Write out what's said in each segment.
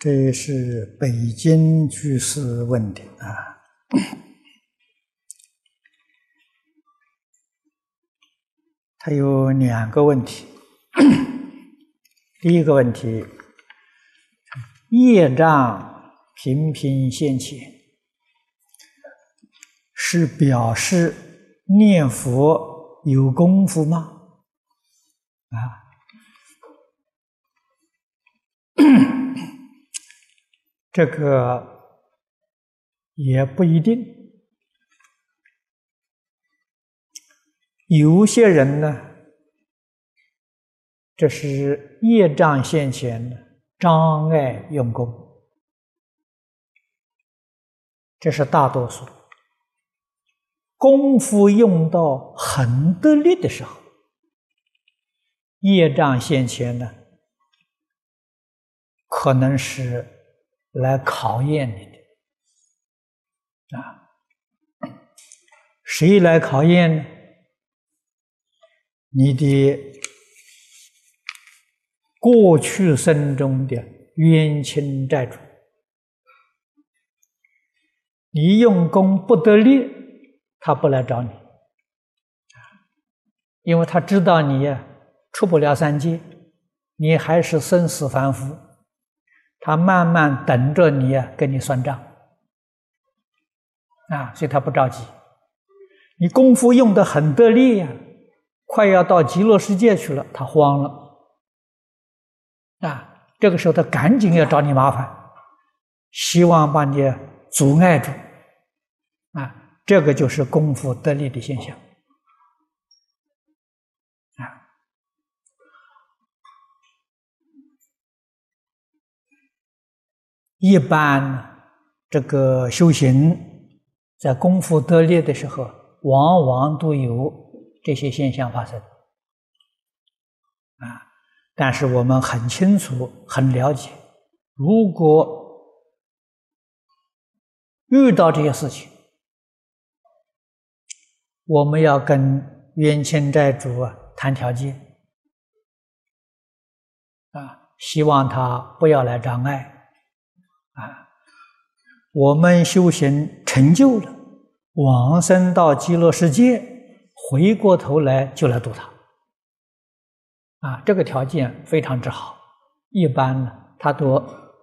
这是北京居士问的啊，他有两个问题。第一个问题，业障频频现前，是表示念佛有功夫吗？啊？这个也不一定，有些人呢，这是业障现前，障碍用功，这是大多数。功夫用到很得力的时候，业障现前呢，可能是。来考验你的啊？谁来考验呢？你的过去生中的冤亲债主，你用功不得力，他不来找你因为他知道你呀出不了三界，你还是生死凡夫。他慢慢等着你啊，跟你算账啊，所以他不着急。你功夫用的很得力呀，快要到极乐世界去了，他慌了啊。这个时候他赶紧要找你麻烦，希望把你阻碍住啊。这个就是功夫得力的现象。一般这个修行在功夫得力的时候，往往都有这些现象发生啊。但是我们很清楚、很了解，如果遇到这些事情，我们要跟冤亲债主啊谈条件啊，希望他不要来障碍。啊，我们修行成就了，往生到极乐世界，回过头来就来度他。啊，这个条件非常之好，一般呢，他都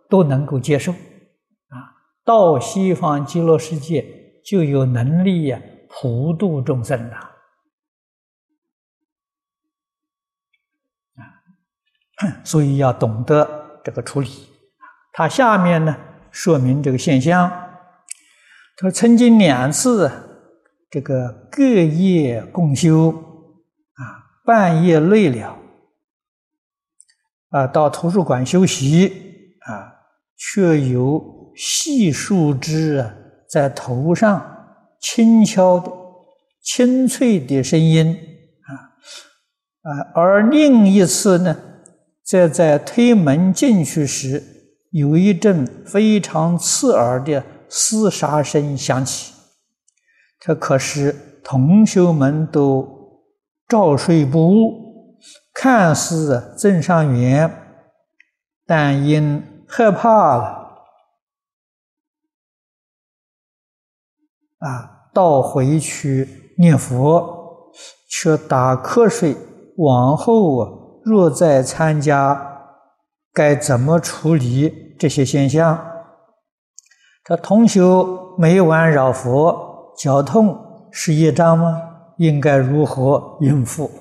都能够接受。啊，到西方极乐世界就有能力呀，普度众生了。啊，所以要懂得这个处理。他下面呢？说明这个现象，他说曾经两次这个各夜共修啊，半夜累了啊，到图书馆休息啊，却有细树枝啊在头上轻敲的清脆的声音啊啊，而另一次呢，则在推门进去时。有一阵非常刺耳的厮杀声响起，这可是同学们都照睡不误，看似正上缘，但因害怕了，啊，倒回去念佛，却打瞌睡。往后啊，若再参加。该怎么处理这些现象？这同修每晚绕佛，脚痛是业障吗？应该如何应付？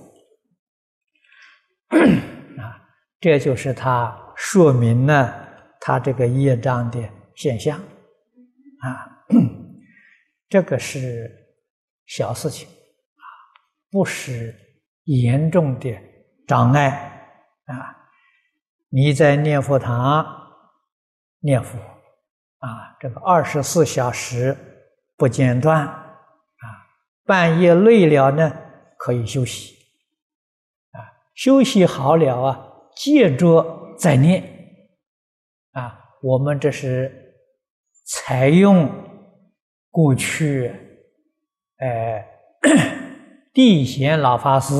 啊，这就是他说明了他这个业障的现象啊，这个是小事情啊，不是严重的障碍啊。你在念佛堂念佛啊，这个二十四小时不间断啊，半夜累了呢可以休息啊，休息好了啊，接着再念啊。我们这是采用过去哎地贤老法师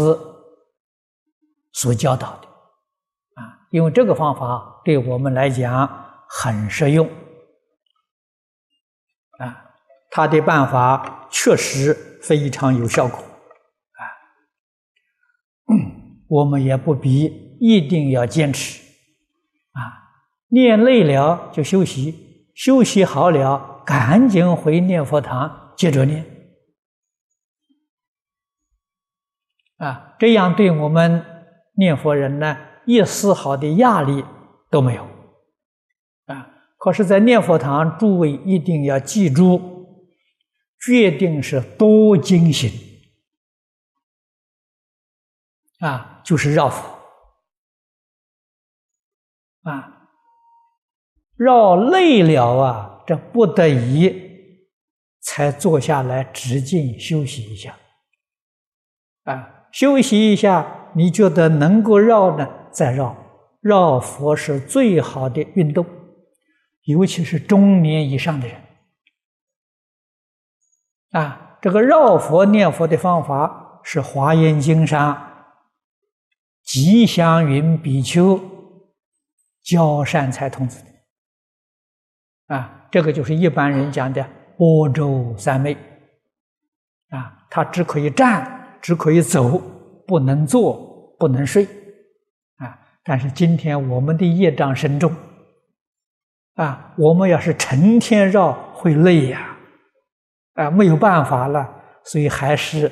所教导的。因为这个方法对我们来讲很实用啊，他的办法确实非常有效果啊，我们也不必一定要坚持啊，念累了就休息，休息好了赶紧回念佛堂接着念啊，这样对我们念佛人呢一丝毫的压力都没有。可是，在念佛堂，诸位一定要记住，决定是多精行啊，就是绕佛。啊，绕累了啊，这不得已才坐下来直静休息一下。啊，休息一下，你觉得能够绕呢，再绕，绕佛是最好的运动。尤其是中年以上的人，啊，这个绕佛念佛的方法是《华严经》上吉祥云比丘教善财童子的，啊，这个就是一般人讲的波州三昧，啊，他只可以站，只可以走，不能坐，不能睡，啊，但是今天我们的业障深重。啊，我们要是成天绕会累呀，啊，没有办法了，所以还是，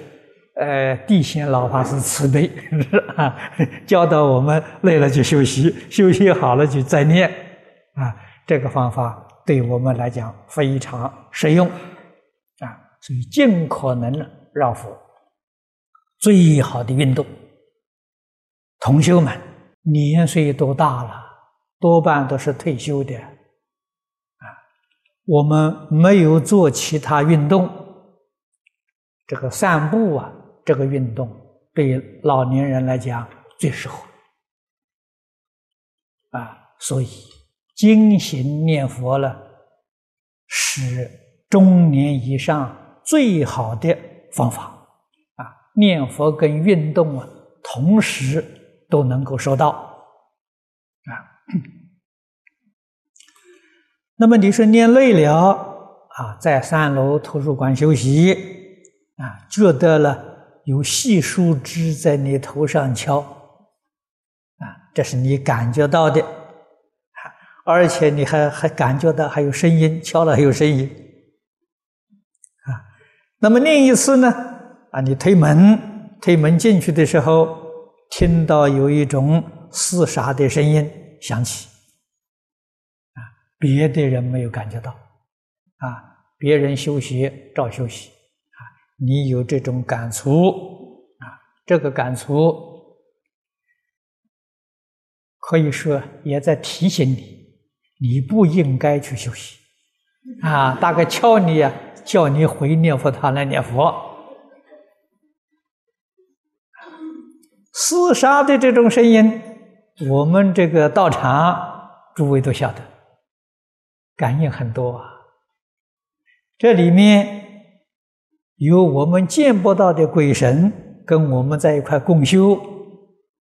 呃，地仙老法师慈悲 啊，教导我们累了就休息，休息好了就再念，啊，这个方法对我们来讲非常实用，啊，所以尽可能绕佛，最好的运动。同修们年岁都大了，多半都是退休的。我们没有做其他运动，这个散步啊，这个运动对老年人来讲最适合啊，所以精行念佛了，是中年以上最好的方法啊。念佛跟运动啊，同时都能够收到啊。那么你说念累了啊，在三楼图书馆休息啊，觉得了有细树枝在你头上敲啊，这是你感觉到的，而且你还还感觉到还有声音，敲了还有声音啊。那么另一次呢啊，你推门推门进去的时候，听到有一种厮杀的声音响起。别的人没有感觉到，啊，别人休息照休息，啊，你有这种感触，啊，这个感触可以说也在提醒你，你不应该去休息，啊，大概敲你呀，叫你回念佛堂来念佛。厮杀的这种声音，我们这个道场诸位都晓得。感应很多啊，这里面有我们见不到的鬼神跟我们在一块共修，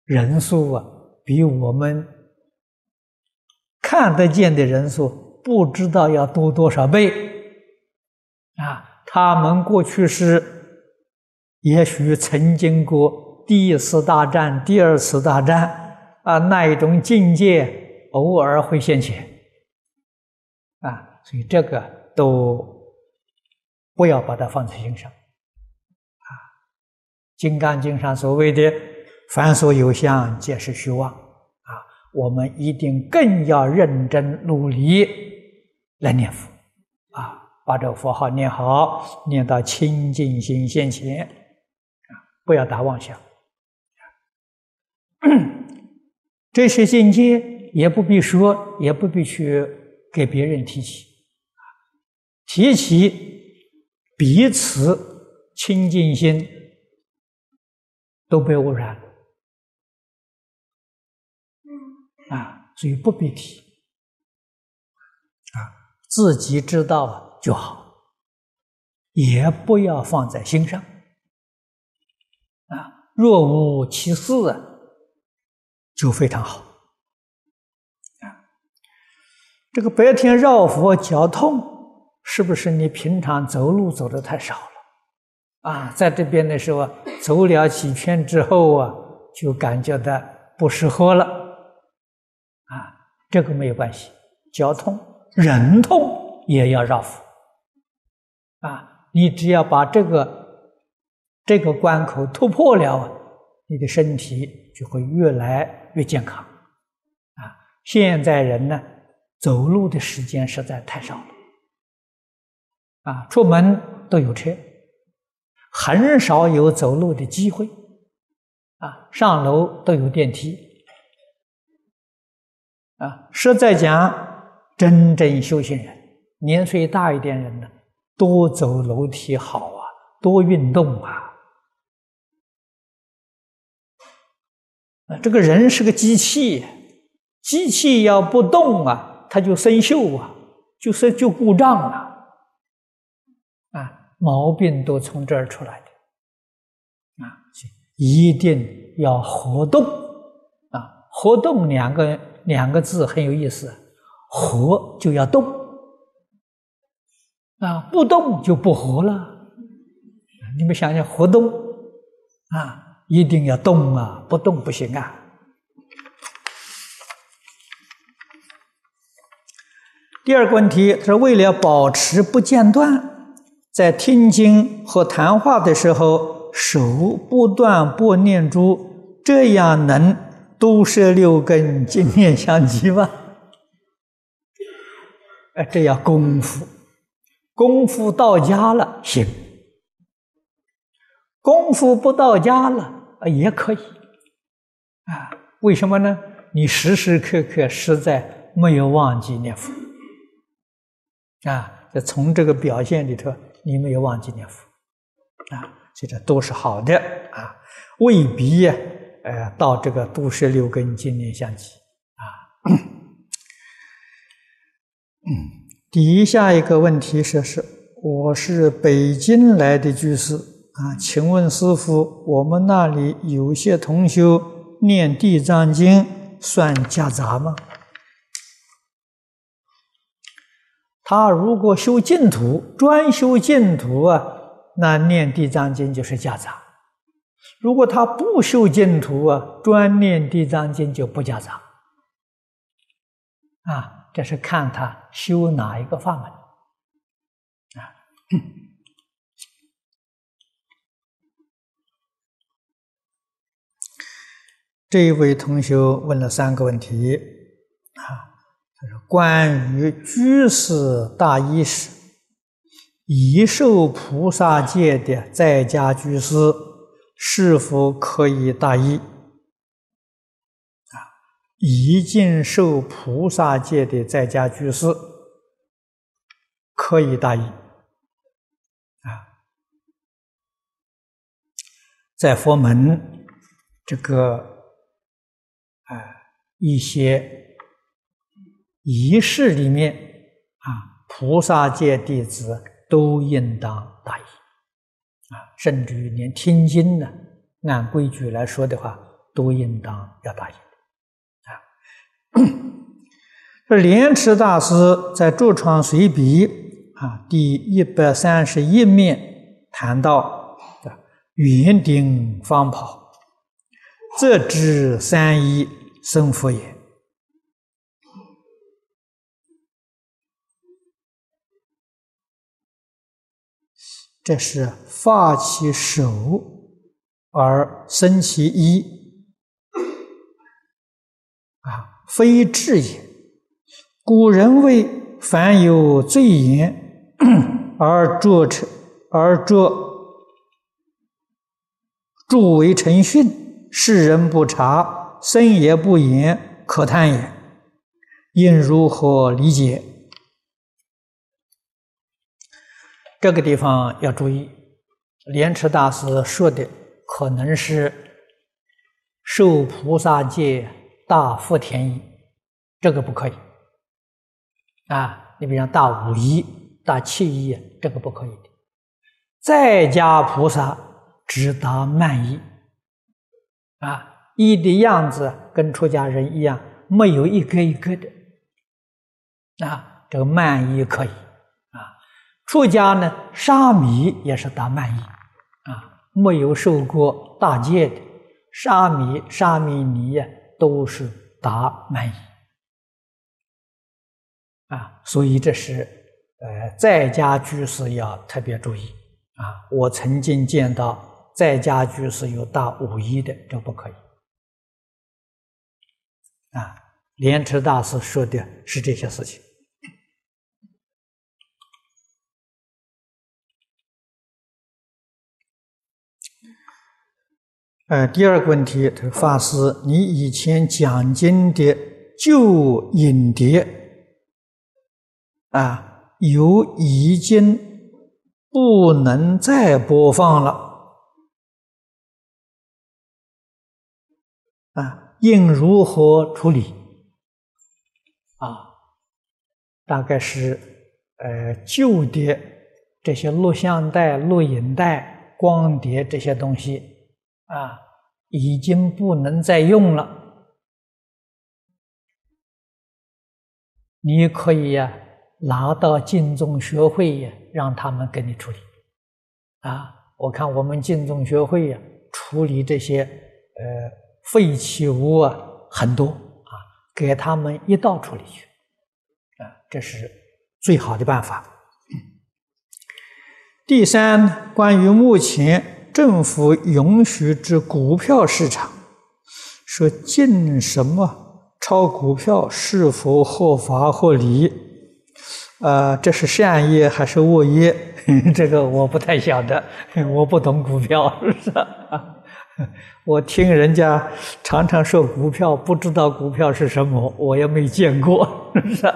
人数啊比我们看得见的人数不知道要多多少倍啊！他们过去是也许曾经过第一次大战、第二次大战啊，那一种境界偶尔会现前。啊，所以这个都不要把它放在心上。啊，《金刚经》上所谓的“凡所有相，皆是虚妄”，啊，我们一定更要认真努力来念佛，啊，把这个佛号念好，念到清净心现前，啊，不要打妄想。这些境界也不必说，也不必去。给别人提起，提起彼此清净心都被污染了，啊，所以不必提，啊，自己知道就好，也不要放在心上，啊，若无其事啊，就非常好。这个白天绕佛脚痛，是不是你平常走路走的太少了？啊，在这边的时候走了几圈之后啊，就感觉到不适合了。啊，这个没有关系，脚痛、人痛也要绕佛。啊，你只要把这个这个关口突破了，你的身体就会越来越健康。啊，现在人呢？走路的时间实在太少了，啊，出门都有车，很少有走路的机会，啊，上楼都有电梯，啊，实在讲，真正修行人，年岁大一点人呢，多走楼梯好啊，多运动啊，啊，这个人是个机器，机器要不动啊。它就生锈啊，就是就故障了，啊，毛病都从这儿出来的，啊，一定要活动，啊，活动两个两个字很有意思，活就要动，啊，不动就不活了，你们想想活动，啊，一定要动啊，不动不行啊。第二个问题他是为了保持不间断，在听经和谈话的时候，手不断拨念珠，这样能都摄六根经念相继吗？哎，这要功夫，功夫到家了行，功夫不到家了也可以，啊，为什么呢？你时时刻刻实在没有忘记念佛。啊，这从这个表现里头，你没有忘记念佛，啊，所以这都是好的啊，未必呀，呃，到这个都摄六根经念相继啊。嗯，底下一个问题是：是我是北京来的居士啊，请问师傅，我们那里有些同修念地藏经算夹杂吗？他如果修净土，专修净土啊，那念地藏经就是夹杂；如果他不修净土啊，专念地藏经就不夹杂。啊，这是看他修哪一个法门。啊，这一位同学问了三个问题，啊。关于居士大衣时，已受菩萨戒的在家居士是否可以大衣？啊，已经受菩萨戒的在家居士可以大衣。啊，在佛门这个啊一些。仪式里面啊，菩萨界弟子都应当大意啊，甚至于连听经呢，按规矩来说的话，都应当要大意啊。这莲池大师在《著创随笔》啊第一百三十一面谈到：圆顶方袍，则知三一生佛也。这是发其手而生其衣，啊，非智也。古人谓：凡有罪言 而着成而着著为成训，世人不察，生也不言，可叹也。应如何理解？这个地方要注意，莲池大师说的可能是受菩萨戒大福田衣，这个不可以啊！你比如大五衣、大七衣，这个不可以的。在家菩萨只达慢衣啊，衣的样子跟出家人一样，没有一个一个的啊，这个曼衣可以。出家呢，沙弥也是达曼衣啊，没有受过大戒的沙弥、沙弥尼呀，都是达曼衣啊。所以这是呃，在家居士要特别注意啊。我曾经见到在家居士有大五衣的，这不可以。啊，莲池大师说的是这些事情。呃，第二个问题，他说：“法师，你以前讲经的旧影碟啊，有已经不能再播放了啊。”应如何处理？啊，大概是呃旧的这些录像带、录影带、光碟这些东西啊，已经不能再用了。你可以呀拿到净宗学会呀，让他们给你处理。啊，我看我们净宗学会呀处理这些呃。废弃物啊，很多啊，给他们一道处理去，啊，这是最好的办法。第三，关于目前政府允许之股票市场，说禁什么炒股票是否合法合理？啊，这是善业还是恶业？这个我不太晓得，我不懂股票，是吧？我听人家常常说股票，不知道股票是什么，我也没见过，是不是？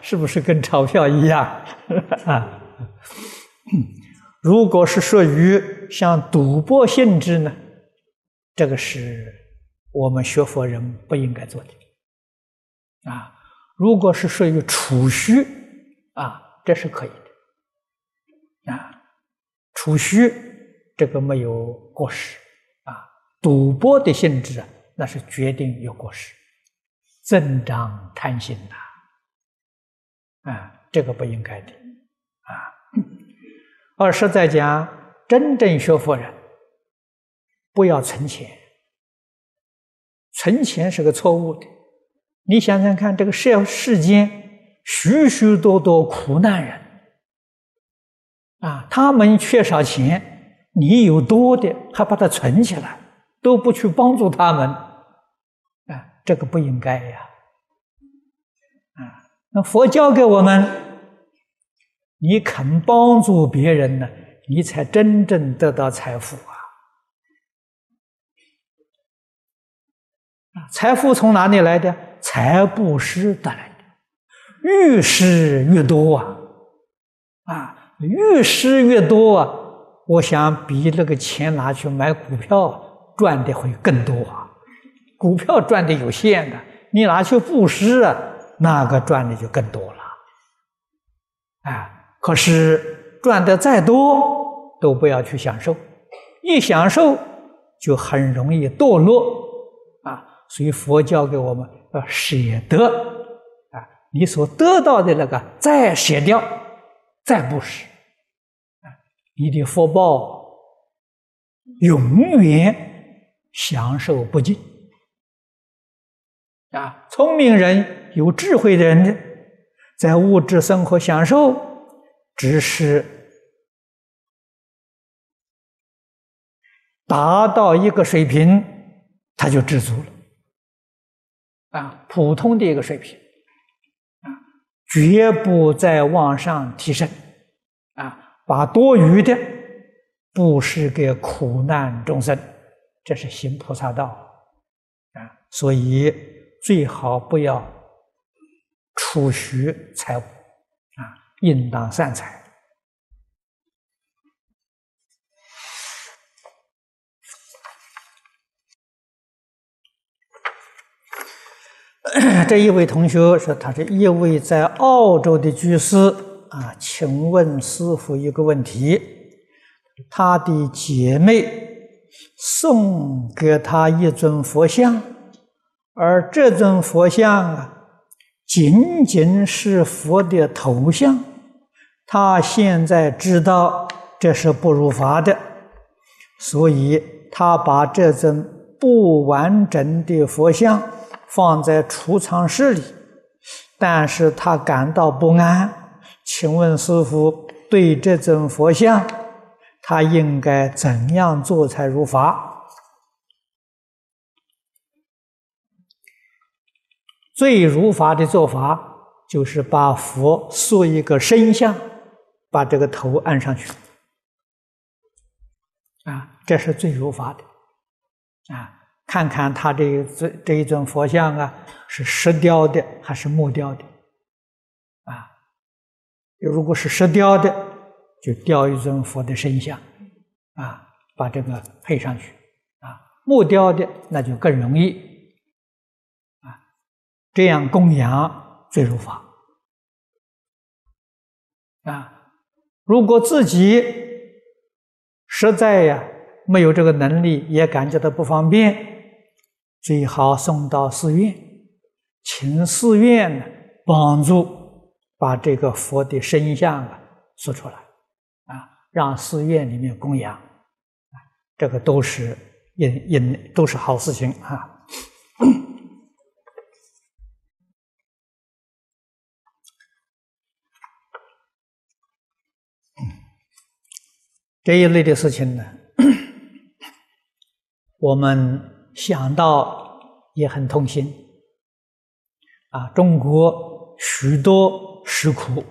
是不是跟钞票一样啊？如果是属于像赌博性质呢？这个是我们学佛人不应该做的啊。如果是属于储蓄啊，这是可以的啊。储蓄这个没有过失啊。赌博的性质啊，那是决定有过失，增长贪心呐，啊，这个不应该的，啊。而是在讲真正学佛人，不要存钱，存钱是个错误的。你想想看，这个世世间许许多多苦难人，啊，他们缺少钱，你有多的还把它存起来。都不去帮助他们，啊，这个不应该呀，啊，那佛教给我们，你肯帮助别人呢，你才真正得到财富啊，财富从哪里来的？财布施得来的，越施越多啊，啊，越施越多啊，我想比那个钱拿去买股票。赚的会更多啊，股票赚的有限的，你拿去布施啊，那个赚的就更多了。啊，可是赚的再多，都不要去享受，一享受就很容易堕落啊。所以佛教给我们要舍得啊，你所得到的那个再舍掉，再布施啊，你的福报永远。享受不尽啊！聪明人、有智慧的人，在物质生活享受，只是达到一个水平，他就知足了啊！普通的一个水平啊，绝不再往上提升啊！把多余的布施给苦难众生。这是行菩萨道啊，所以最好不要储蓄财物，应当善财。这一位同学说，他是一位在澳洲的居士啊，请问师傅一个问题：他的姐妹。送给他一尊佛像，而这尊佛像啊，仅仅是佛的头像，他现在知道这是不如法的，所以他把这尊不完整的佛像放在储藏室里，但是他感到不安。请问师傅，对这尊佛像，他应该怎样做才如法？最如法的做法，就是把佛塑一个身像，把这个头按上去，啊，这是最如法的，啊，看看他这这这一尊佛像啊，是石雕的还是木雕的，啊，如果是石雕的，就雕一尊佛的身像，啊，把这个配上去，啊，木雕的那就更容易。啊这样供养最如法。啊！如果自己实在呀没有这个能力，也感觉到不方便，最好送到寺院，请寺院呢帮助把这个佛的身像啊塑出来啊，让寺院里面供养，这个都是因因都是好事情啊。这一类的事情呢，我们想到也很痛心。啊，中国许多石窟，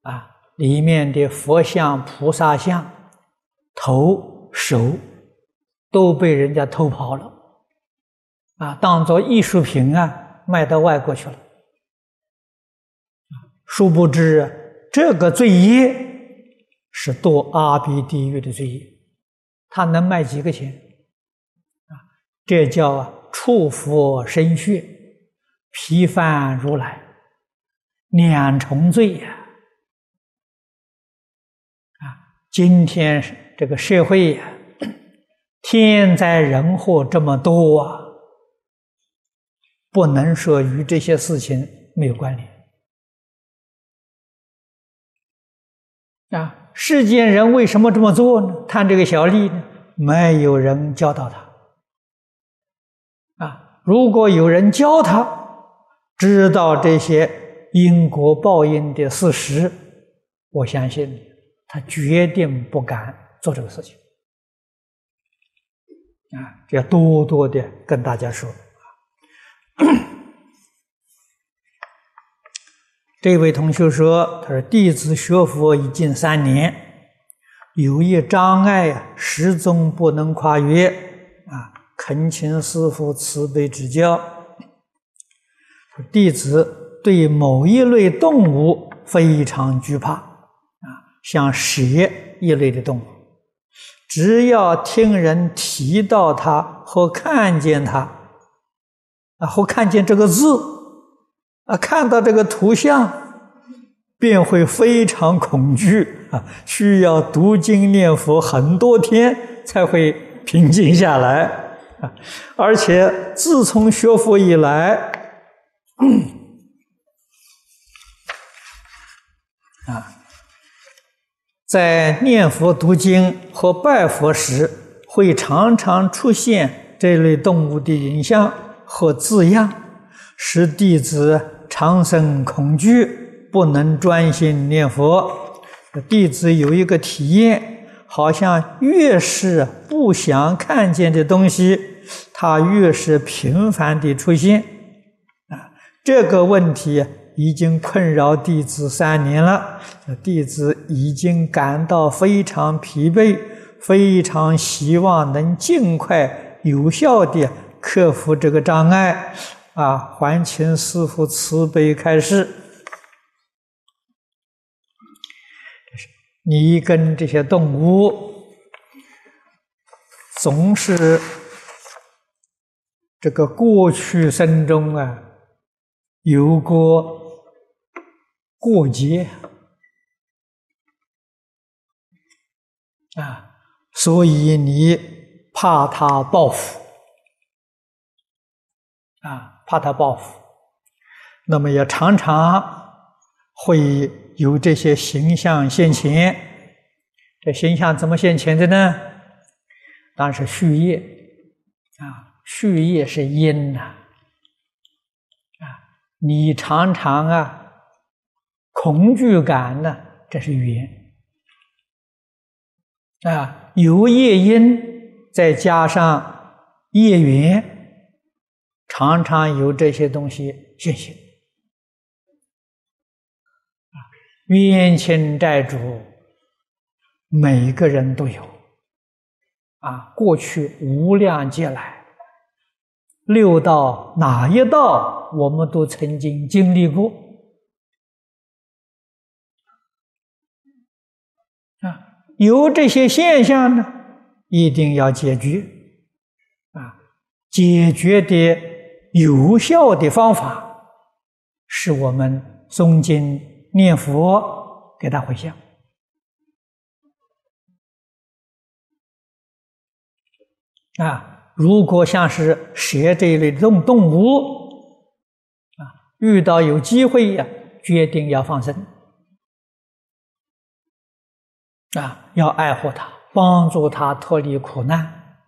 啊，里面的佛像、菩萨像、头、手都被人家偷跑了，啊，当做艺术品啊，卖到外国去了。殊不知这个罪业。是堕阿鼻地狱的罪，他能卖几个钱？啊，这叫触佛身血，批犯如来，两重罪呀！啊，今天这个社会呀，天灾人祸这么多啊，不能说与这些事情没有关联啊。世间人为什么这么做呢？贪这个小利呢？没有人教导他。啊，如果有人教他，知道这些因果报应的事实，我相信他决定不敢做这个事情。啊，要多多的跟大家说。这位同学说：“他说弟子学佛已近三年，有一障碍啊，始终不能跨越啊，恳请师父慈悲指教。弟子对某一类动物非常惧怕啊，像蛇一类的动物，只要听人提到它或看见它，啊，或看见这个字。”啊，看到这个图像，便会非常恐惧啊！需要读经念佛很多天才会平静下来啊！而且自从学佛以来，啊，在念佛读经和拜佛时，会常常出现这类动物的影像和字样，使弟子。长生恐惧，不能专心念佛。弟子有一个体验，好像越是不想看见的东西，它越是频繁的出现。啊，这个问题已经困扰弟子三年了。弟子已经感到非常疲惫，非常希望能尽快有效的克服这个障碍。啊！还请师父慈悲开示。你跟这些动物总是这个过去生中啊有过过节啊，所以你怕他报复啊。怕他报复，那么也常常会有这些形象现前。这形象怎么现前的呢？当然是续业啊，续业是因呐。啊，你常常啊恐惧感呢，这是缘。啊，有业因，再加上业缘，常常有这些东西现行，冤亲债主。每个人都有啊，过去无量劫来，六道哪一道我们都曾经经历过啊。有这些现象呢，一定要解决啊。解决的有效的方法，是我们诵经念佛，给他回向。啊，如果像是蛇这一类动动物，啊，遇到有机会呀，决定要放生，啊，要爱护它，帮助它脱离苦难，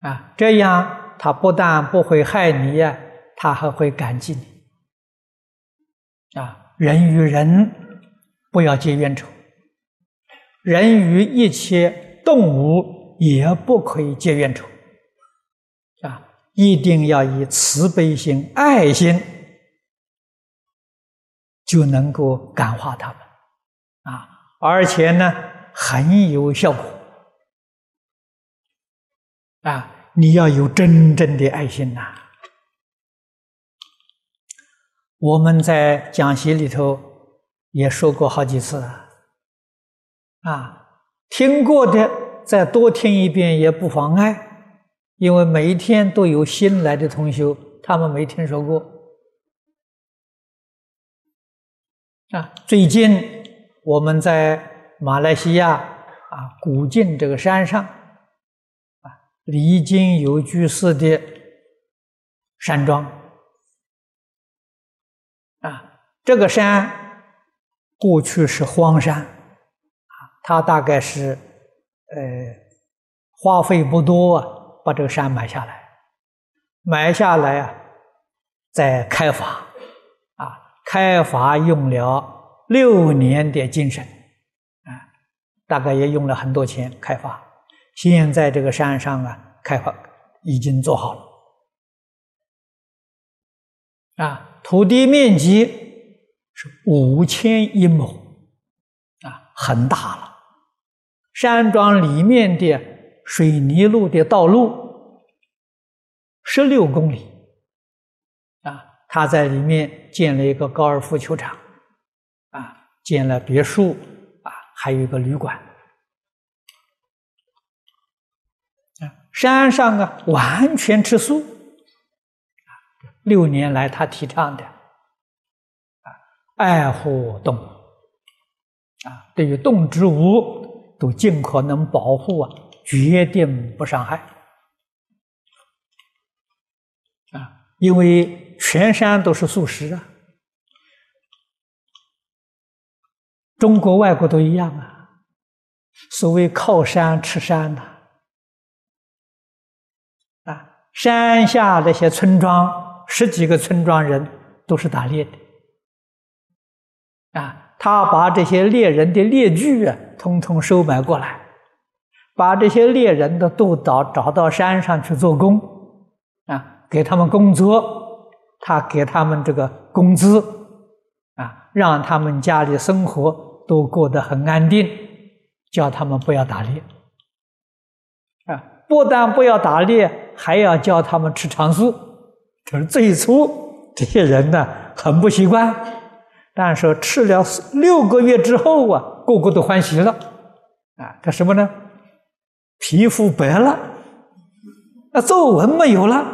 啊，这样他不但不会害你呀，他还会感激你。啊，人与人不要结冤仇，人与一切动物。也不可以结冤仇，啊，一定要以慈悲心、爱心，就能够感化他们，啊，而且呢很有效果，啊，你要有真正的爱心呐。我们在讲席里头也说过好几次，啊，听过的。再多听一遍也不妨碍，因为每一天都有新来的同修，他们没听说过。啊，最近我们在马来西亚啊古晋这个山上，离经有居士的山庄，啊这个山过去是荒山，啊他大概是。呃，花费不多啊，把这个山买下来，买下来啊，再开发，啊，开发用了六年的精神，啊，大概也用了很多钱开发。现在这个山上啊，开发已经做好了，啊，土地面积是五千一亩，啊，很大了。山庄里面的水泥路的道路十六公里，啊，他在里面建了一个高尔夫球场，啊，建了别墅，啊，还有一个旅馆，啊，啊山上啊完全吃素，六年来他提倡的，啊，爱护动。物，啊，对于动植物。都尽可能保护啊，决定不伤害。啊，因为全山都是素食啊，中国、外国都一样啊。所谓靠山吃山呐，山下那些村庄，十几个村庄人都是打猎的，啊。他把这些猎人的猎具啊，通通收买过来，把这些猎人的都找找到山上去做工，啊，给他们工作，他给他们这个工资，啊，让他们家里生活都过得很安定，叫他们不要打猎，啊，不但不要打猎，还要教他们吃长素。可是最初这些人呢，很不习惯。但是吃了六个月之后啊，个个都欢喜了，啊，干什么呢？皮肤白了，啊，皱纹没有了。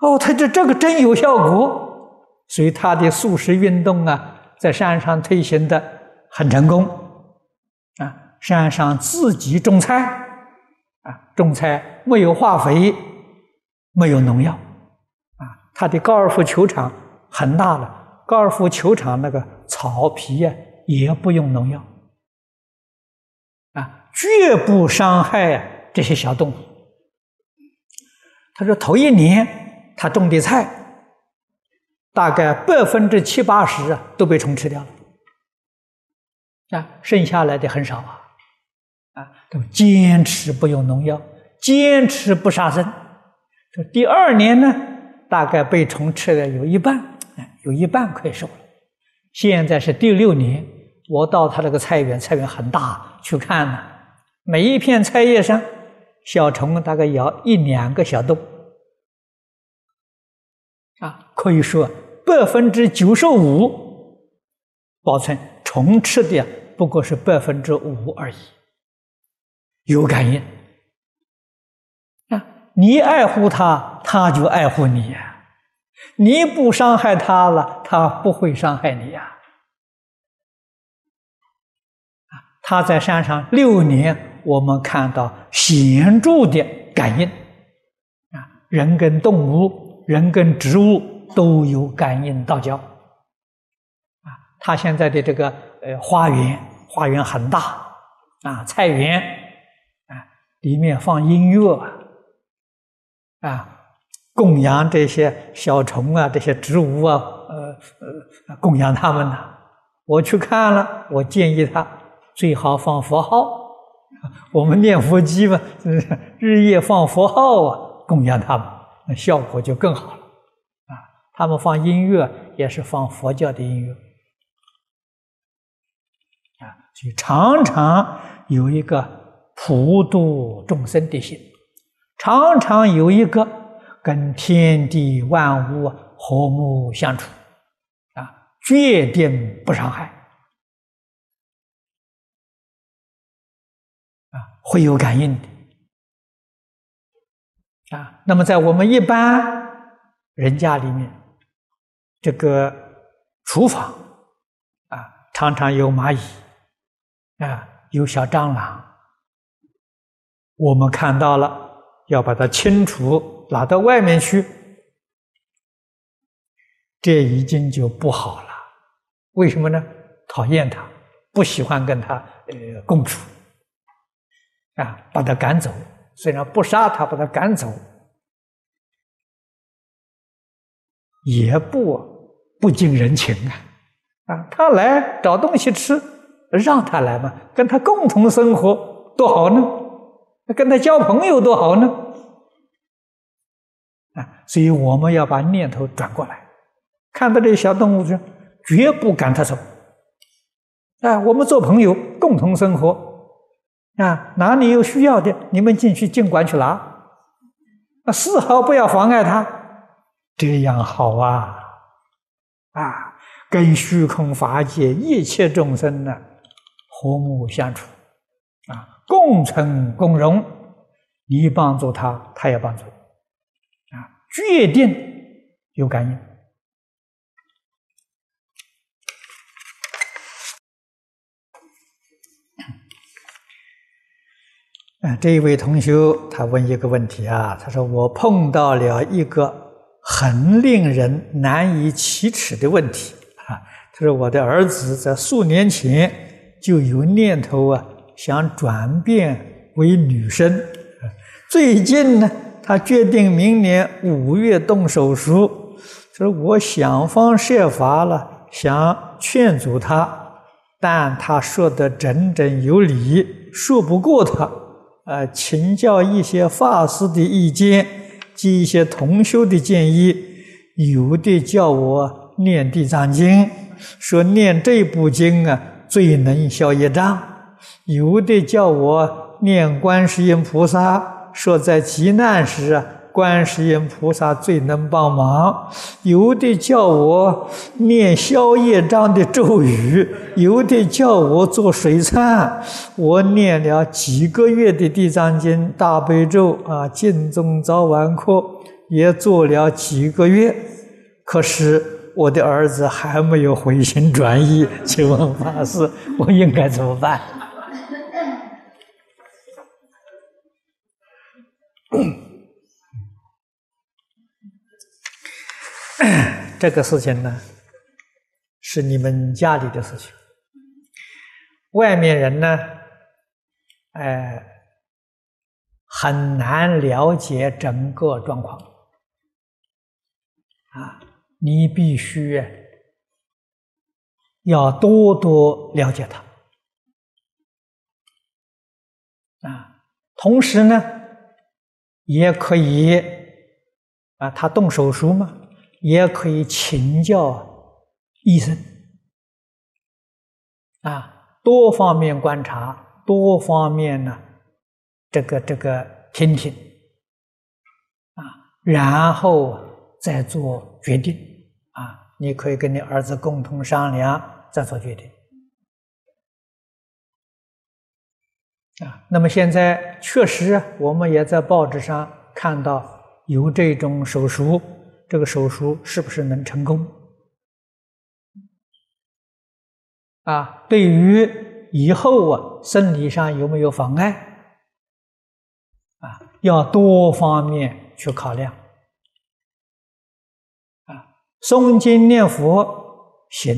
哦，他这这个真有效果，所以他的素食运动啊，在山上推行的很成功，啊，山上自己种菜，啊，种菜没有化肥，没有农药。啊他的高尔夫球场很大了，高尔夫球场那个草皮呀也不用农药，啊，绝不伤害这些小动物。他说头一年他种的菜，大概百分之七八十啊都被虫吃掉了，啊，剩下来的很少啊，啊，都坚持不用农药，坚持不杀生。这第二年呢？大概被虫吃的有一半，有一半快熟了。现在是第六年，我到他这个菜园，菜园很大，去看呢，每一片菜叶上小虫大概咬一两个小洞，啊，可以说百分之九十五保存，虫吃的不过是百分之五而已，有感应啊。你爱护它，它就爱护你呀；你不伤害它了，它不会伤害你呀。啊他在山上六年，我们看到显著的感应啊，人跟动物、人跟植物都有感应道交啊。他现在的这个呃花园，花园很大啊，菜园，里面放音乐。啊，供养这些小虫啊，这些植物啊，呃呃，供养他们呢。我去看了，我建议他最好放佛号。我们念佛机嘛，日夜放佛号啊，供养他们，那效果就更好了。啊，他们放音乐也是放佛教的音乐，啊，就常常有一个普度众生的心。常常有一个跟天地万物和睦相处，啊，决定不伤害，啊，会有感应的，啊，那么在我们一般人家里面，这个厨房，啊，常常有蚂蚁，啊，有小蟑螂，我们看到了。要把它清除，拿到外面去，这已经就不好了。为什么呢？讨厌它，不喜欢跟它呃共处，啊，把它赶走。虽然不杀它，把它赶走，也不不近人情啊！啊，他来找东西吃，让他来嘛，跟他共同生活多好呢。那跟他交朋友多好呢，啊！所以我们要把念头转过来，看到这些小动物就绝不赶它走，啊！我们做朋友，共同生活，啊！哪里有需要的，你们进去尽管去拿，啊！丝毫不要妨碍他，这样好啊！啊，跟虚空法界一切众生呢和睦相处。共存共荣，你帮助他，他也帮助你，啊，决定有感应。啊，这一位同学他问一个问题啊，他说我碰到了一个很令人难以启齿的问题啊，他说我的儿子在数年前就有念头啊。想转变为女生，最近呢，他决定明年五月动手术。说我想方设法了，想劝阻他，但他说的整整有理，说不过他。呃，请教一些法师的意见及一些同修的建议。有的叫我念地藏经，说念这部经啊，最能消业障。有的叫我念观世音菩萨，说在极难时啊，观世音菩萨最能帮忙；有的叫我念消业障的咒语，有的叫我做水忏。我念了几个月的地藏经、大悲咒啊，净宗早晚课也做了几个月，可是我的儿子还没有回心转意。请问法师，我应该怎么办？这个事情呢，是你们家里的事情，外面人呢，哎，很难了解整个状况。啊，你必须要多多了解他。啊，同时呢，也可以啊，他动手术嘛。也可以请教医生啊，多方面观察，多方面呢，这个这个听听啊，然后再做决定啊。你可以跟你儿子共同商量，再做决定啊。那么现在确实，我们也在报纸上看到有这种手术。这个手术是不是能成功？啊，对于以后啊生理上有没有妨碍？啊，要多方面去考量。啊，诵经念佛行，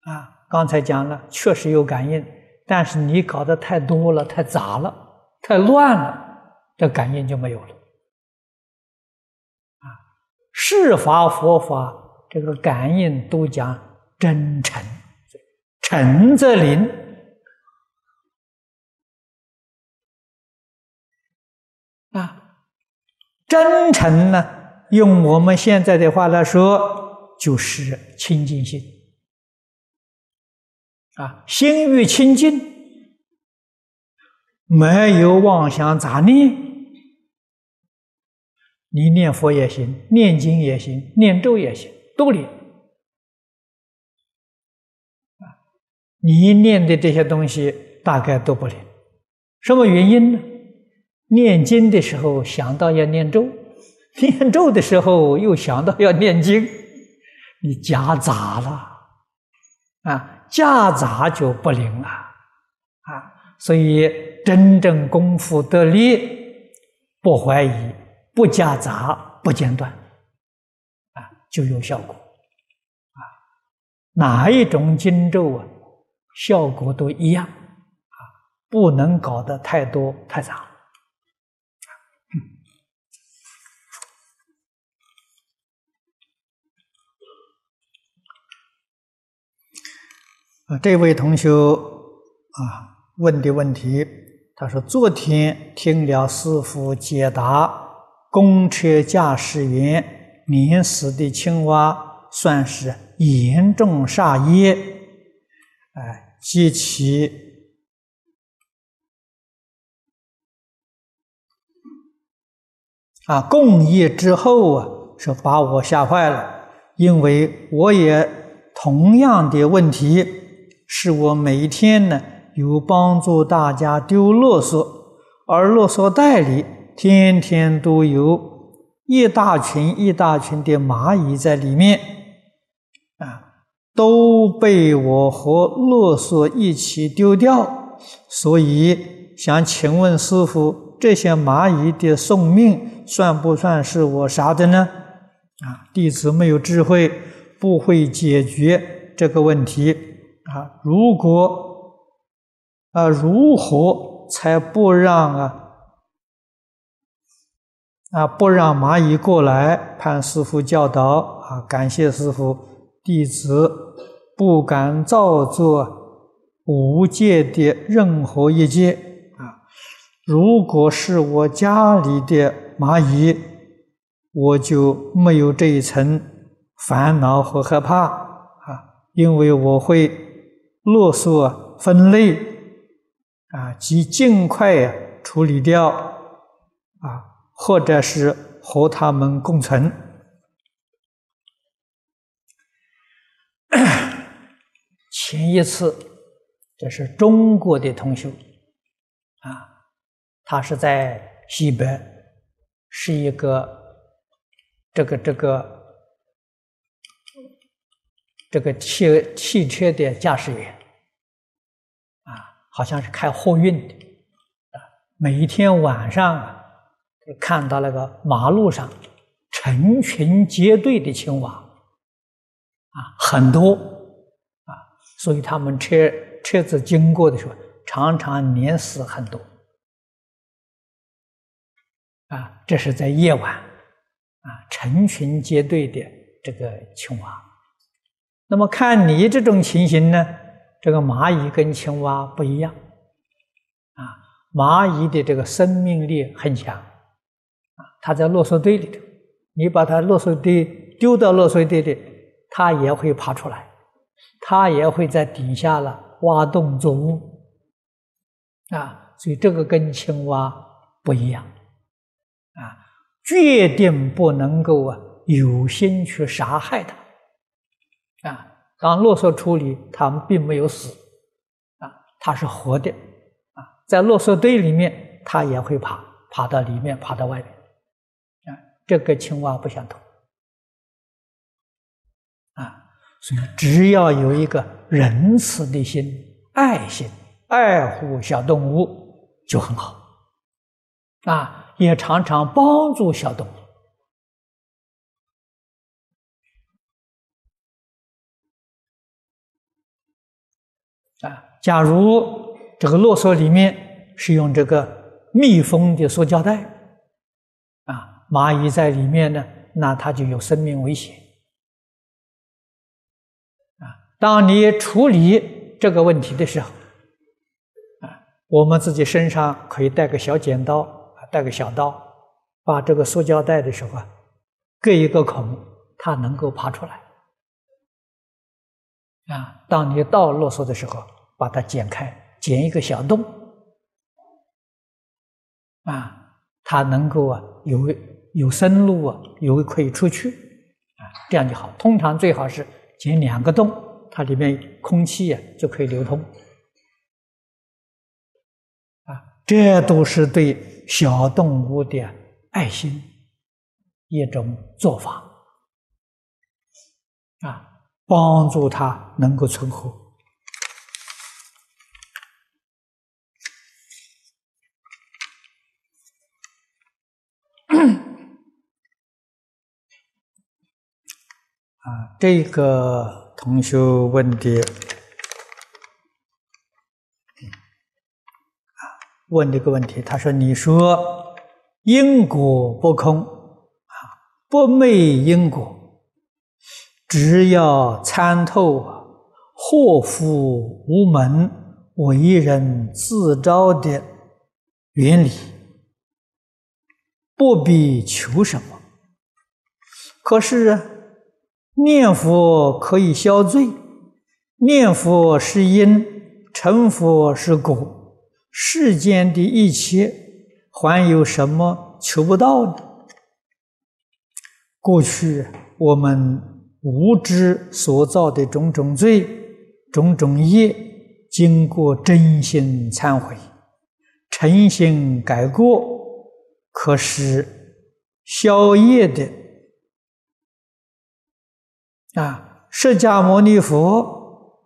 啊，刚才讲了，确实有感应，但是你搞得太多了，太杂了，太乱了，这感应就没有了。啊是法佛法，这个感应都讲真诚，诚则灵啊。真诚呢，用我们现在的话来说，就是清净心啊。心欲清净，没有妄想杂念。你念佛也行，念经也行，念咒也行，都念。啊，你念的这些东西大概都不灵，什么原因呢？念经的时候想到要念咒，念咒的时候又想到要念经，你夹杂了，啊，夹杂就不灵了，啊，所以真正功夫得力，不怀疑。不夹杂，不间断，啊，就有效果，啊，哪一种经咒啊，效果都一样，啊，不能搞得太多太杂。啊，这位同学啊问的问题，他说昨天听了师傅解答。公车驾驶员碾死的青蛙算是严重杀业，哎，及其啊共业之后啊，是把我吓坏了，因为我也同样的问题，是我每天呢有帮助大家丢垃圾，而垃圾袋里。天天都有一大群一大群的蚂蚁在里面，啊，都被我和勒索一起丢掉。所以想请问师傅，这些蚂蚁的送命算不算是我杀的呢？啊，弟子没有智慧，不会解决这个问题。啊，如果啊，如何才不让啊？啊！不让蚂蚁过来，盼师傅教导啊！感谢师傅，弟子不敢造作无界的任何一界啊！如果是我家里的蚂蚁，我就没有这一层烦恼和害怕啊！因为我会落索分类啊，及尽快处理掉啊！或者是和他们共存。前一次，这是中国的同学，啊，他是在西北，是一个这个这个这个汽汽车的驾驶员，啊，好像是开货运的，啊，每一天晚上啊。看到那个马路上成群结队的青蛙，啊，很多啊，所以他们车车子经过的时候，常常碾死很多啊。这是在夜晚啊，成群结队的这个青蛙。那么看你这种情形呢，这个蚂蚁跟青蛙不一样。啊，蚂蚁的这个生命力很强。啊，它在落水堆里头，你把它落水堆丢到落水堆里。它也会爬出来，它也会在底下了挖洞做窝，啊，所以这个跟青蛙不一样，啊，决定不能够啊有心去杀害它，啊，当落水处理，它们并没有死，啊，它是活的，啊，在落水堆里面，它也会爬，爬到里面，爬到外面，啊，这跟青蛙不相同。啊所以，只要有一个仁慈的心、爱心、爱护小动物，就很好。啊，也常常帮助小动物。啊，假如这个啰嗦里面是用这个密封的塑胶袋，啊，蚂蚁在里面呢，那它就有生命危险。啊当你处理这个问题的时候，啊，我们自己身上可以带个小剪刀，带个小刀，把这个塑胶袋的时候啊，割一个孔，它能够爬出来。啊，当你到啰嗦的时候，把它剪开，剪一个小洞，啊，它能够啊有有生路啊，有可以出去，啊，这样就好。通常最好是剪两个洞。它里面空气呀就可以流通，啊，这都是对小动物的爱心一种做法，啊，帮助他能够存活。啊，这个。同学问的，问这个问题，他说：“你说因果不空啊，不昧因果，只要参透祸福无门、为人自招的原理，不必求什么。可是。”念佛可以消罪，念佛是因，成佛是果，世间的一切还有什么求不到的？过去我们无知所造的种种罪、种种业，经过真心忏悔、诚心改过，可是消业的。啊，释迦牟尼佛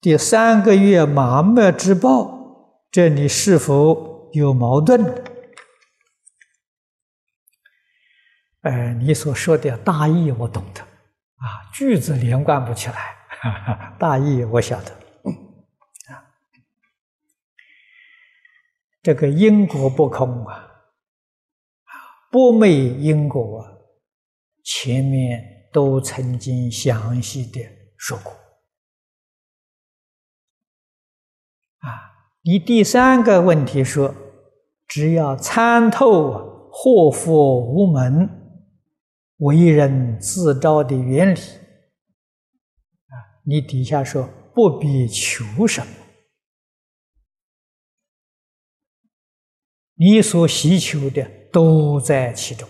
第三个月麻木之报，这里是否有矛盾？呃，你所说的大意我懂得，啊，句子连贯不起来，大意我晓得。啊，这个因果不空啊，啊，不昧因果啊，前面。都曾经详细的说过啊！你第三个问题说，只要参透祸福无门、为人自招的原理。啊，你底下说不必求什么，你所需求的都在其中。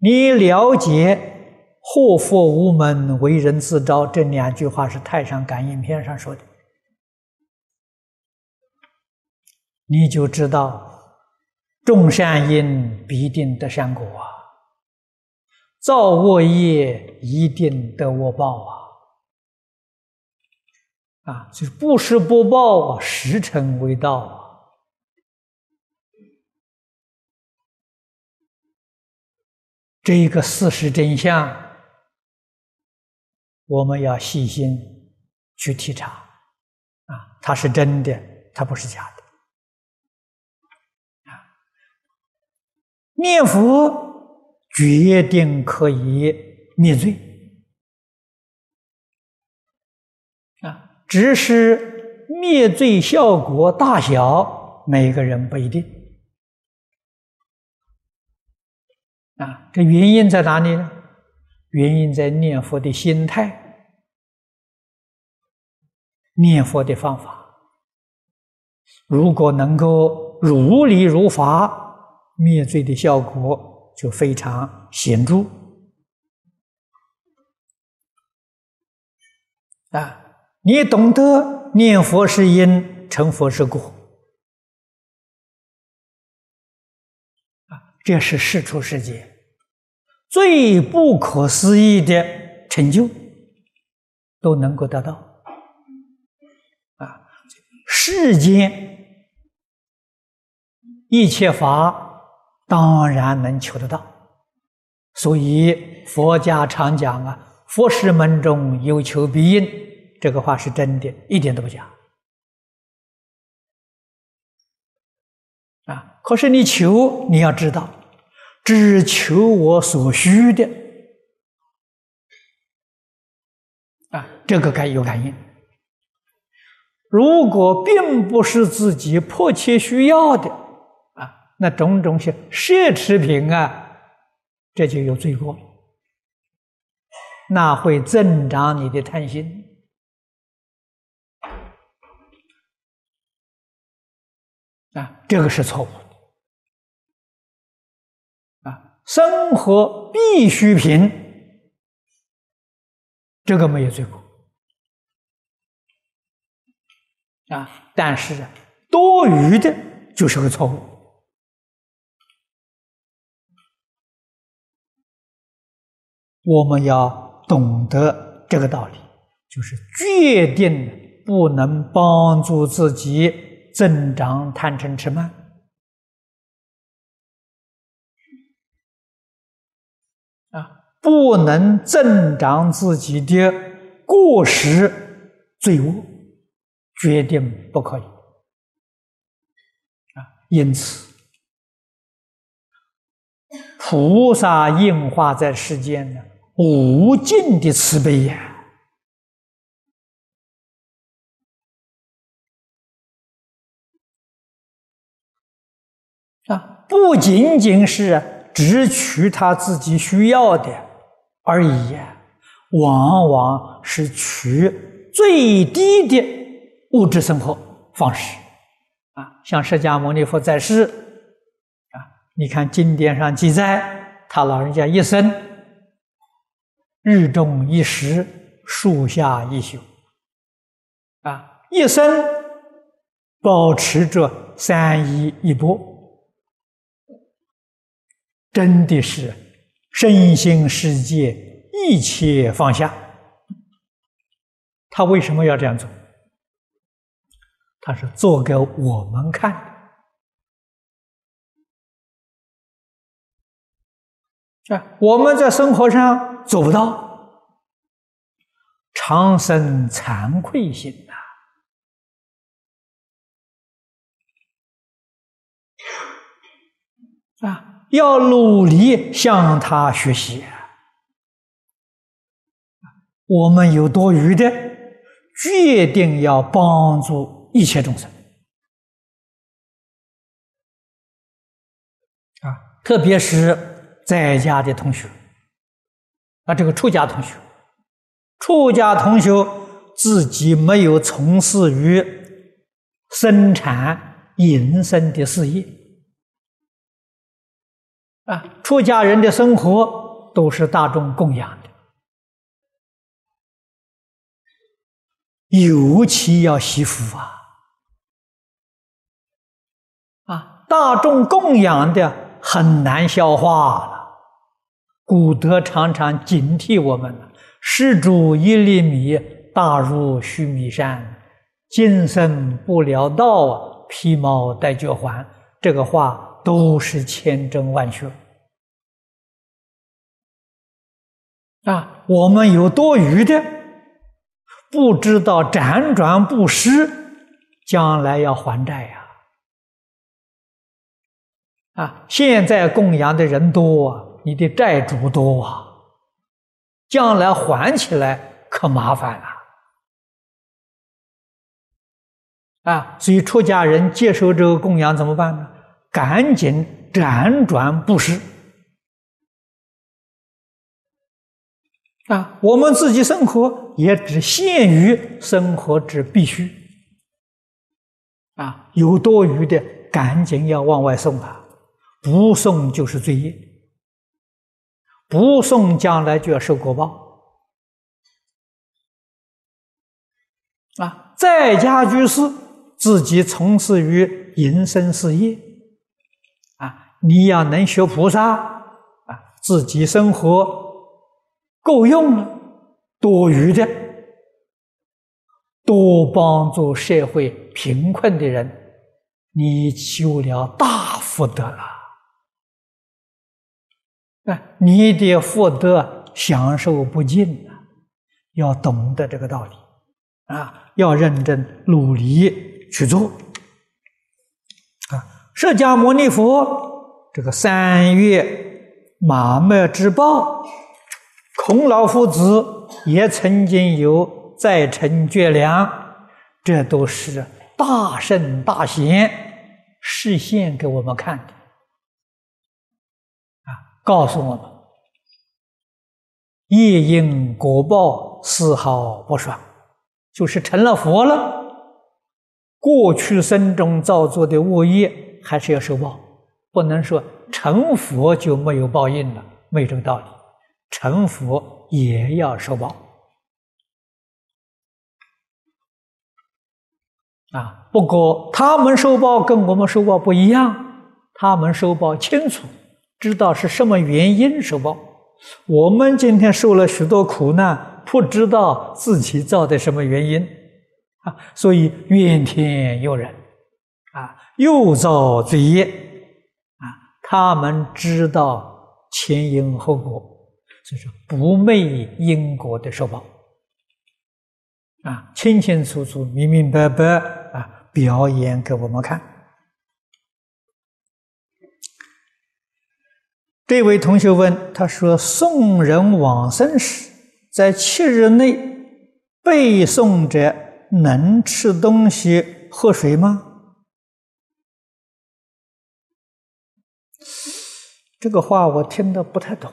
你了解“祸福无门，为人自招”这两句话是《太上感应篇》上说的，你就知道种善因必定得善果啊，造恶业一定得恶报啊！啊，就是不施不报啊，时辰未到啊。这一个事实真相，我们要细心去体察，啊，它是真的，它不是假的。啊，念佛决定可以灭罪，啊，只是灭罪效果大小，每个人不一定。啊，这原因在哪里呢？原因在念佛的心态，念佛的方法。如果能够如理如法，灭罪的效果就非常显著。啊，你懂得念佛是因，成佛是果。啊，这是世出世间。最不可思议的成就都能够得到啊！世间一切法当然能求得到，所以佛家常讲啊：“佛事门中有求必应。”这个话是真的，一点都不假啊！可是你求，你要知道。只求我所需的啊，这个该有感应。如果并不是自己迫切需要的，那种种些奢侈品啊，这就有罪过，那会增长你的贪心啊，这个是错误啊。生活必需品，这个没有罪过啊，但是多余的就是个错误。我们要懂得这个道理，就是决定不能帮助自己增长贪嗔痴慢。不能增长自己的过失罪恶，决定不可以啊！因此，菩萨应化在世间呢，无尽的慈悲呀！啊，不仅仅是只取他自己需要的。而已，往往是取最低的物质生活方式啊，像释迦牟尼佛在世啊，你看经典上记载，他老人家一生日中一时，树下一宿啊，一生保持着三衣一钵，真的是。身心世界一切放下，他为什么要这样做？他是做给我们看啊！我们在生活上做不到，常生惭愧心呐！啊！要努力向他学习。我们有多余的，决定要帮助一切众生。啊，特别是在家的同学，啊，这个出家同学，出家同学自己没有从事于生产营生的事业。啊，出家人的生活都是大众供养的，尤其要惜福啊！啊，大众供养的很难消化。古德常常警惕我们：“施主一粒米，大如须弥山；今生不了道啊，披毛戴角环。”这个话。都是千真万确啊！我们有多余的，不知道辗转不施，将来要还债呀！啊，现在供养的人多，你的债主多啊，将来还起来可麻烦了。啊，所以出家人接受这个供养怎么办呢？赶紧辗转布施。啊，我们自己生活也只限于生活之必须。啊，有多余的赶紧要往外送啊，不送就是罪业，不送将来就要受果报。啊，在家居士自己从事于营生事业，啊，你要能学菩萨，啊，自己生活。够用了，多余的多帮助社会贫困的人，你修了大福德了。啊，你的福德享受不尽啊！要懂得这个道理啊，要认真努力去做。啊，释迦牟尼佛这个三月马麦之报。孔老夫子也曾经有在成绝粮，这都是大圣大贤示现给我们看的，告诉我们业因果报丝毫不爽，就是成了佛了，过去生中造作的恶业还是要受报，不能说成佛就没有报应了，没这个道理。成佛也要受报啊！不过他们受报跟我们受报不一样，他们受报清楚，知道是什么原因受报。我们今天受了许多苦难，不知道自己造的什么原因啊，所以怨天尤人啊，又造罪业啊。他们知道前因后果。就是不昧因果的受报啊，清清楚楚、明明白白啊，表演给我们看。这位同学问，他说：“送人往生时，在七日内背诵者能吃东西、喝水吗？”这个话我听得不太懂。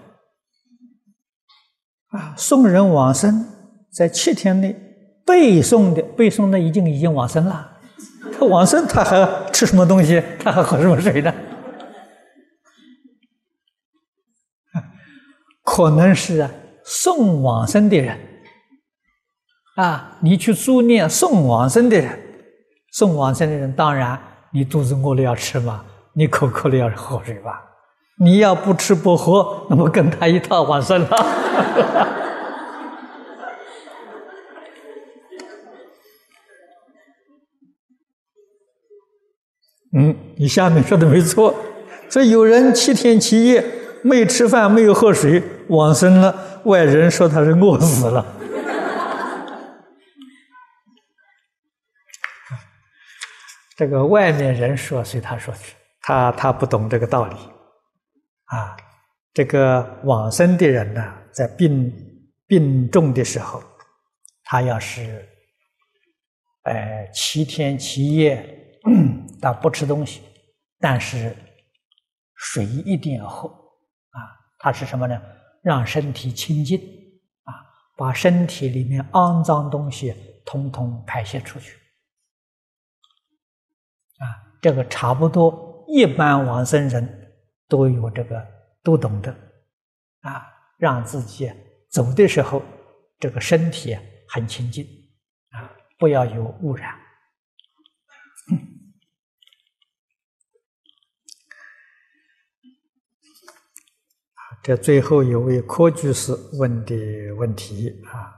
啊，送人往生，在七天内背诵的背诵的已经已经往生了。他往生，他还吃什么东西？他还喝什么水呢？可能是啊，送往生的人啊，你去助念送往生的人，送往生的人，当然你肚子饿了要吃嘛，你口渴了要喝水吧。你要不吃不喝，那么跟他一套往生了。嗯，你下面说的没错。所以有人七天七夜没吃饭、没有喝水往生了，外人说他是饿死了。这个外面人说随他说去，他他不懂这个道理。啊，这个往生的人呢，在病病重的时候，他要是，呃，七天七夜，他不吃东西，但是水一定要喝，啊，他是什么呢？让身体清净，啊，把身体里面肮脏东西通通排泄出去，啊，这个差不多一般往生人。都有这个，都懂得，啊，让自己走的时候，这个身体很清净，啊，不要有污染。这最后一位科居士问的问题啊，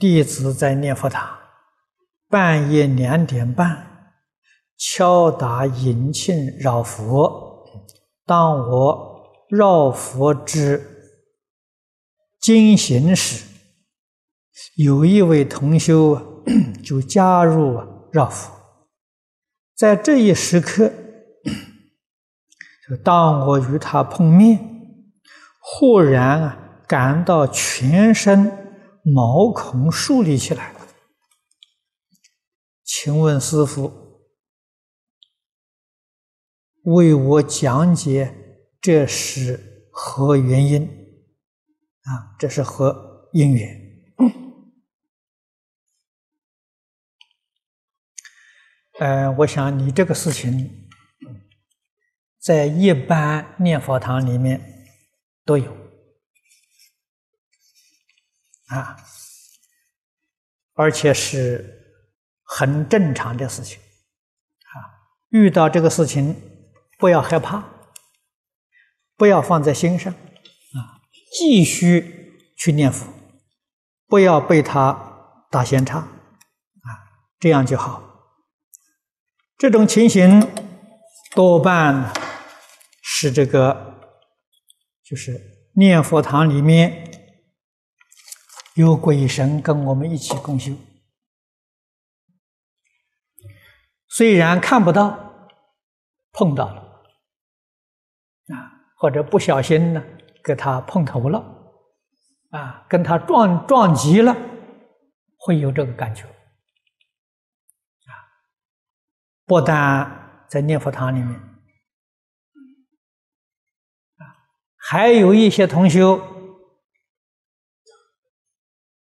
弟子在念佛堂，半夜两点半。敲打迎磬绕佛，当我绕佛之进行时，有一位同修就加入绕佛，在这一时刻，当我与他碰面，忽然啊，感到全身毛孔竖立起来。请问师傅，为我讲解这是何原因？啊，这是何因缘？呃，我想你这个事情，在一般念佛堂里面都有啊，而且是很正常的事情啊。遇到这个事情，不要害怕，不要放在心上啊，继续去念佛，不要被他打闲岔啊，这样就好。这种情形多半是这个，就是念佛堂里面有鬼神跟我们一起共修，虽然看不到，碰到了啊，或者不小心呢，给他碰头了啊，跟他撞撞击了，会有这个感觉。不但在念佛堂里面，还有一些同修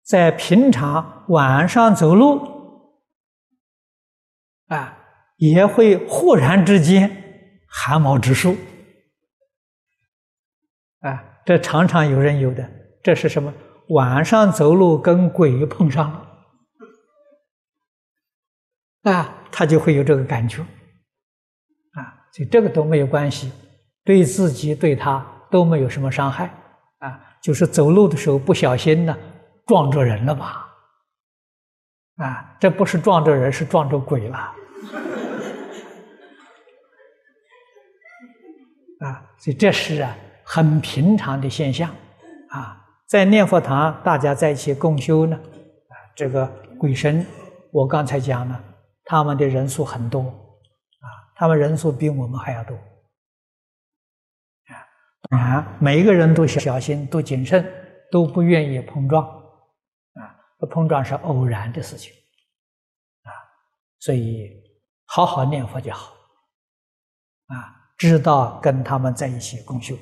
在平常晚上走路，啊，也会忽然之间汗毛直竖，啊，这常常有人有的，这是什么？晚上走路跟鬼碰上了。啊，他就会有这个感觉，啊，所以这个都没有关系，对自己对他都没有什么伤害，啊，就是走路的时候不小心呢撞着人了吧，啊，这不是撞着人，是撞着鬼了，啊，所以这是啊很平常的现象，啊，在念佛堂大家在一起共修呢，啊，这个鬼神我刚才讲了。他们的人数很多，啊，他们人数比我们还要多，啊每一个人都小心，都谨慎，都不愿意碰撞，啊，碰撞是偶然的事情，啊，所以好好念佛就好，啊，知道跟他们在一起共修。